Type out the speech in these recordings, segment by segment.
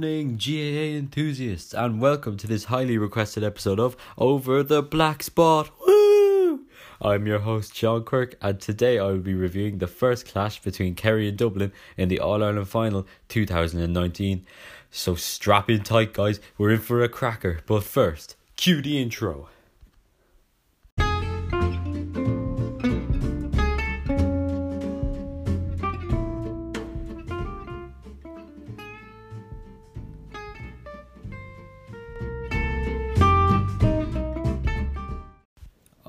Morning, GAA enthusiasts, and welcome to this highly requested episode of Over the Black Spot. Woo! I'm your host, Sean Quirk, and today I will be reviewing the first clash between Kerry and Dublin in the All Ireland Final 2019. So strap in tight, guys, we're in for a cracker, but first, cue the intro.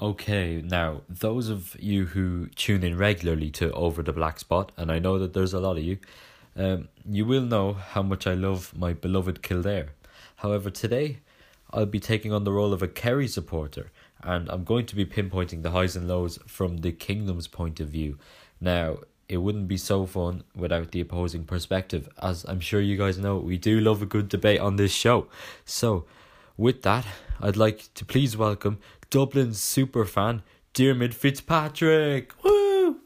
Okay, now those of you who tune in regularly to Over the Black Spot, and I know that there's a lot of you, um, you will know how much I love my beloved Kildare. However, today I'll be taking on the role of a Kerry supporter, and I'm going to be pinpointing the highs and lows from the Kingdom's point of view. Now, it wouldn't be so fun without the opposing perspective, as I'm sure you guys know, we do love a good debate on this show. So, with that, I'd like to please welcome Dublin's super fan, Dermot Fitzpatrick. Woo!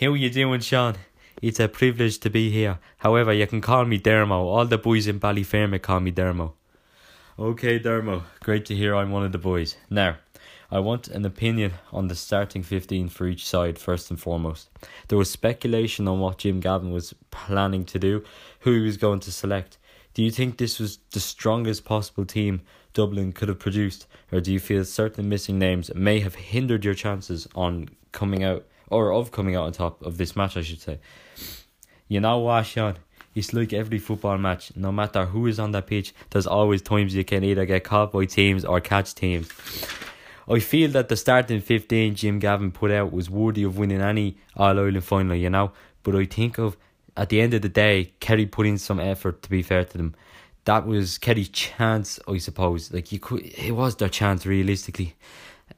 How are you doing, Sean? It's a privilege to be here. However, you can call me Dermo. All the boys in Ballyfermot call me Dermo. Okay, Dermo. Great to hear I'm one of the boys. Now, I want an opinion on the starting 15 for each side, first and foremost. There was speculation on what Jim Gavin was planning to do, who he was going to select. Do you think this was the strongest possible team Dublin could have produced, or do you feel certain missing names may have hindered your chances on coming out, or of coming out on top of this match, I should say? You know what, Sean? It's like every football match, no matter who is on that pitch, there's always times you can either get caught by teams or catch teams. I feel that the starting 15 Jim Gavin put out was worthy of winning any All Ireland final, you know, but I think of at the end of the day, Kerry put in some effort to be fair to them that was Kerry's chance, I suppose. Like you could, it was their chance realistically.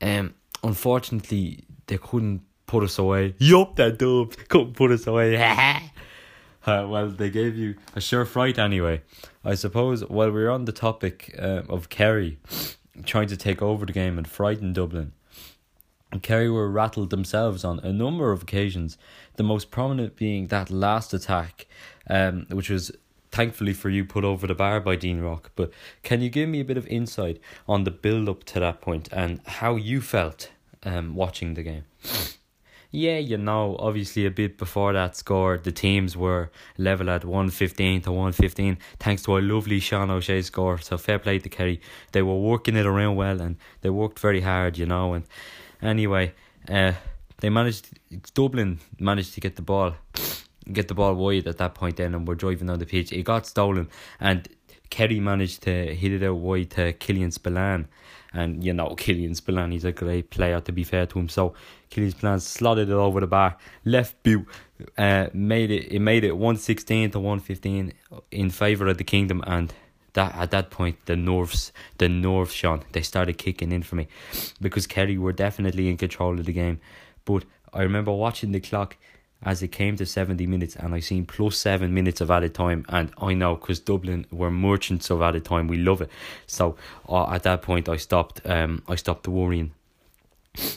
Um, unfortunately, they couldn't put us away. Yup, that dubs couldn't put us away. uh, well, they gave you a sure fright anyway. I suppose while we're on the topic uh, of Kerry trying to take over the game and frighten Dublin, Kerry were rattled themselves on a number of occasions. The most prominent being that last attack, um, which was thankfully for you, put over the bar by Dean Rock. But can you give me a bit of insight on the build up to that point and how you felt um, watching the game? Yeah, you know, obviously a bit before that score, the teams were level at 115 to 115, thanks to a lovely Sean O'Shea score. So fair play to Kerry. They were working it around well and they worked very hard, you know. And anyway, uh, they managed, Dublin managed to get the ball get the ball wide at that point then and we're driving down the pitch. It got stolen and Kerry managed to hit it out wide to Killian Spillane. And you know, Killian Spillane, he's a great player to be fair to him. So Killian Spillane slotted it over the bar, left boot, uh, made it it made it one sixteen to one fifteen in favour of the kingdom and that at that point the Norths the North Sean they started kicking in for me. Because Kerry were definitely in control of the game. But I remember watching the clock as it came to 70 minutes and I seen plus 7 minutes of added time. And I know because Dublin were merchants of added time. We love it. So uh, at that point I stopped um I stopped worrying.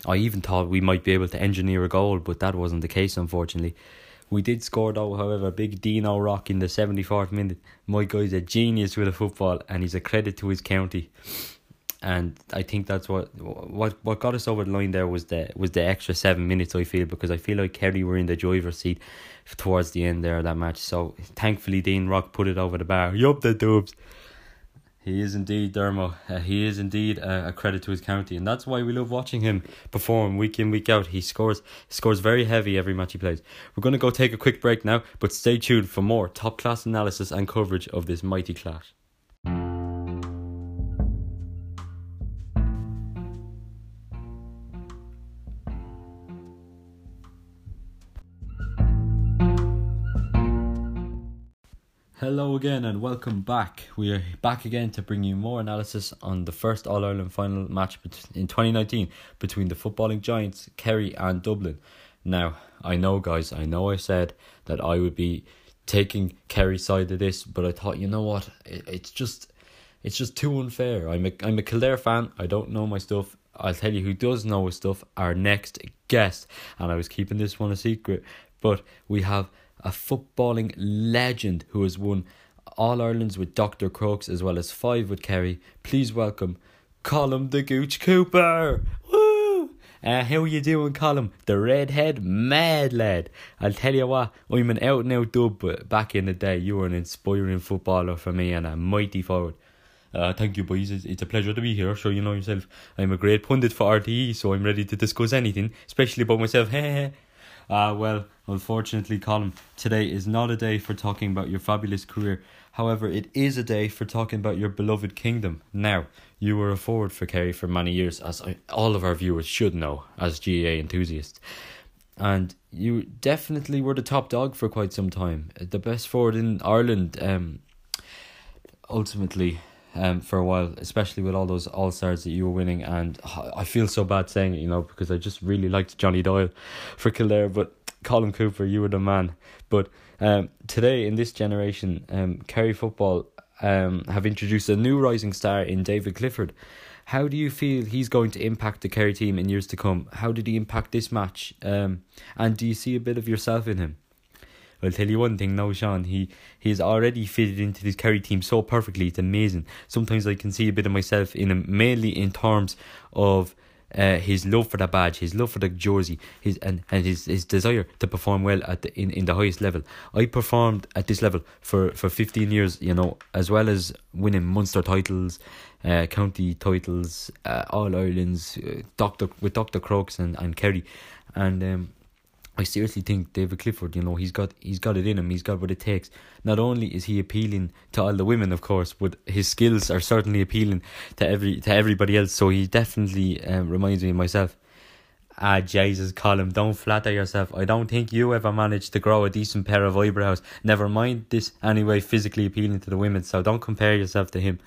I even thought we might be able to engineer a goal but that wasn't the case unfortunately we did score though however big Dino Rock in the 74th minute my guy's a genius with a football and he's a credit to his county and I think that's what what what got us over the line there was the was the extra seven minutes I feel because I feel like Kerry were in the driver's seat towards the end there of that match. So thankfully Dean Rock put it over the bar. Yup, the dubs. He is indeed Dermo. Uh, he is indeed a, a, credit to his county, and that's why we love watching him perform week in week out. He scores scores very heavy every match he plays. We're going to go take a quick break now, but stay tuned for more top class analysis and coverage of this mighty clash. Hello again and welcome back. We are back again to bring you more analysis on the first All Ireland final match in 2019 between the footballing giants Kerry and Dublin. Now, I know, guys, I know I said that I would be taking Kerry's side of this, but I thought, you know what, it, it's just, it's just too unfair. I'm a, I'm a Kildare fan. I don't know my stuff. I'll tell you who does know his stuff. Our next guest, and I was keeping this one a secret, but we have a footballing legend who has won All Ireland's with Dr. Crokes as well as five with Kerry. Please welcome Colm the Gooch Cooper. Woo! Uh, how are you doing, Colm? The redhead mad lad. I'll tell you what, I'm an out and out dub, but back in the day, you were an inspiring footballer for me and a mighty forward. Uh, thank you, boys. It's a pleasure to be here. Sure, you know yourself. I'm a great pundit for RTE, so I'm ready to discuss anything, especially about myself. Uh, well, unfortunately, Colm, today is not a day for talking about your fabulous career. However, it is a day for talking about your beloved kingdom. Now, you were a forward for Kerry for many years, as all of our viewers should know, as GAA enthusiasts. And you definitely were the top dog for quite some time. The best forward in Ireland, um, ultimately, um, for a while, especially with all those All Stars that you were winning. And I feel so bad saying it, you know, because I just really liked Johnny Doyle for Kildare. But Colm Cooper, you were the man. But um, today, in this generation, um, Kerry football um, have introduced a new rising star in David Clifford. How do you feel he's going to impact the Kerry team in years to come? How did he impact this match? Um, and do you see a bit of yourself in him? I'll tell you one thing now, Sean. He he's already fitted into this Kerry team so perfectly. It's amazing. Sometimes I can see a bit of myself in him, mainly in terms of uh, his love for the badge, his love for the jersey, his and, and his, his desire to perform well at the, in, in the highest level. I performed at this level for, for fifteen years, you know, as well as winning Munster titles, uh, county titles, uh, All Irelands, uh, Doctor with Doctor Crokes and and Kerry, and um, I seriously think David Clifford, you know, he's got he's got it in him. He's got what it takes. Not only is he appealing to all the women, of course, but his skills are certainly appealing to every to everybody else. So he definitely um, reminds me of myself. Ah, Jesus, Colm, don't flatter yourself. I don't think you ever managed to grow a decent pair of eyebrows. Never mind this anyway, physically appealing to the women. So don't compare yourself to him.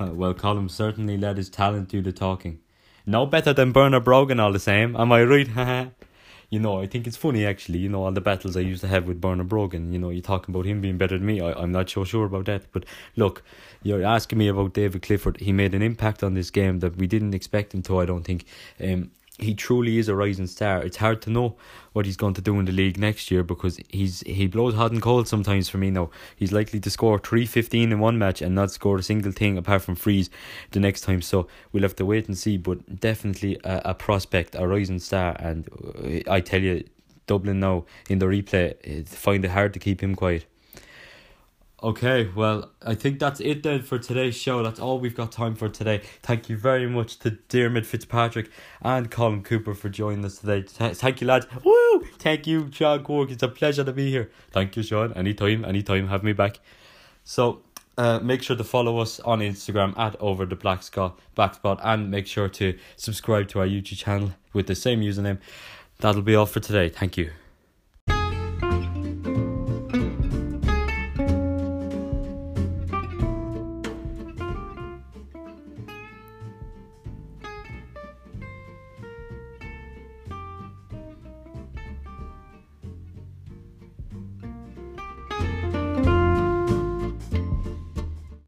Uh, well, Colm certainly let his talent do the talking. No better than Bernard Brogan, all the same. Am I right? you know, I think it's funny actually, you know, all the battles I used to have with Bernard Brogan, you know, you're talking about him being better than me. I, I'm not so sure about that. But look, you're asking me about David Clifford. He made an impact on this game that we didn't expect him to, I don't think. Um, he truly is a rising star. It's hard to know what he's going to do in the league next year because he's he blows hot and cold sometimes for me now. He's likely to score three fifteen in one match and not score a single thing apart from frees the next time. So we'll have to wait and see. But definitely a, a prospect, a rising star, and uh, I tell you, Dublin now in the replay find it hard to keep him quiet. Okay, well, I think that's it then for today's show. That's all we've got time for today. Thank you very much to Dermot Fitzpatrick and Colm Cooper for joining us today. Thank you, lads. Woo! Thank you, Sean Cork. It's a pleasure to be here. Thank you, Sean. Anytime, anytime, have me back. So, uh, make sure to follow us on Instagram at over the black spot, black spot, and make sure to subscribe to our YouTube channel with the same username. That'll be all for today. Thank you.